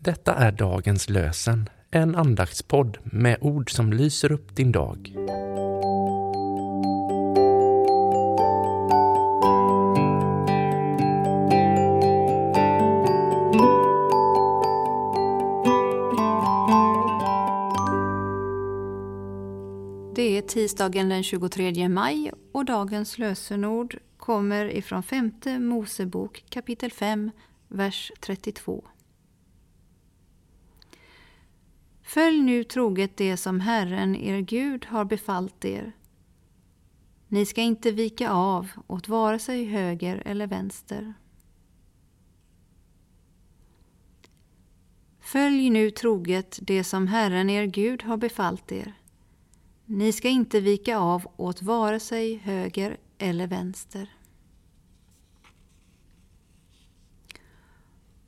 Detta är dagens lösen, en andaktspodd med ord som lyser upp din dag. Det är tisdagen den 23 maj och dagens lösenord kommer ifrån femte Mosebok kapitel 5, vers 32. Följ nu troget det som Herren, er Gud, har befallt er. Ni ska inte vika av åt vare sig höger eller vänster. Följ nu troget det som Herren, er Gud, har befallt er. Ni ska inte vika av åt vare sig höger eller vänster.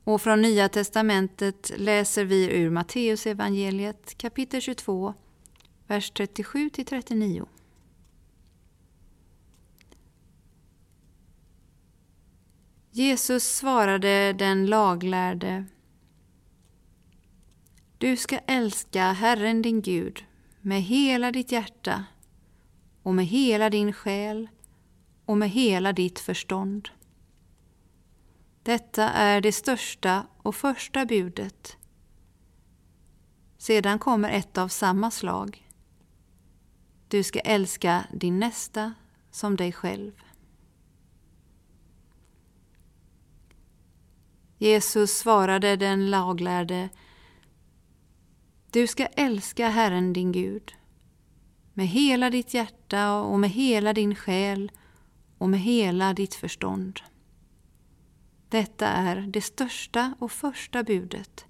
Och från Nya testamentet läser vi ur Matteusevangeliet kapitel 22, vers 37 till 39. Jesus svarade den laglärde Du ska älska Herren din Gud med hela ditt hjärta och med hela din själ och med hela ditt förstånd. Detta är det största och första budet. Sedan kommer ett av samma slag. Du ska älska din nästa som dig själv. Jesus svarade den laglärde Du ska älska Herren din Gud med hela ditt hjärta och med hela din själ och med hela ditt förstånd. Detta är det största och första budet.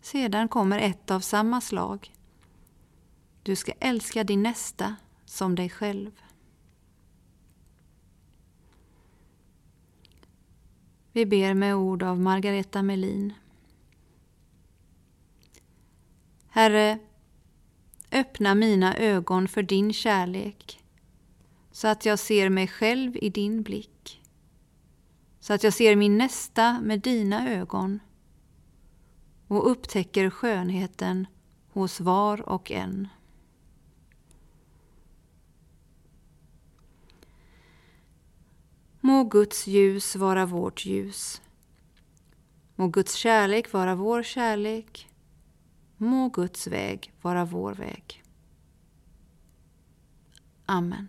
Sedan kommer ett av samma slag. Du ska älska din nästa som dig själv. Vi ber med ord av Margareta Melin. Herre, öppna mina ögon för din kärlek så att jag ser mig själv i din blick så att jag ser min nästa med dina ögon och upptäcker skönheten hos var och en. Må Guds ljus vara vårt ljus. Må Guds kärlek vara vår kärlek. Må Guds väg vara vår väg. Amen.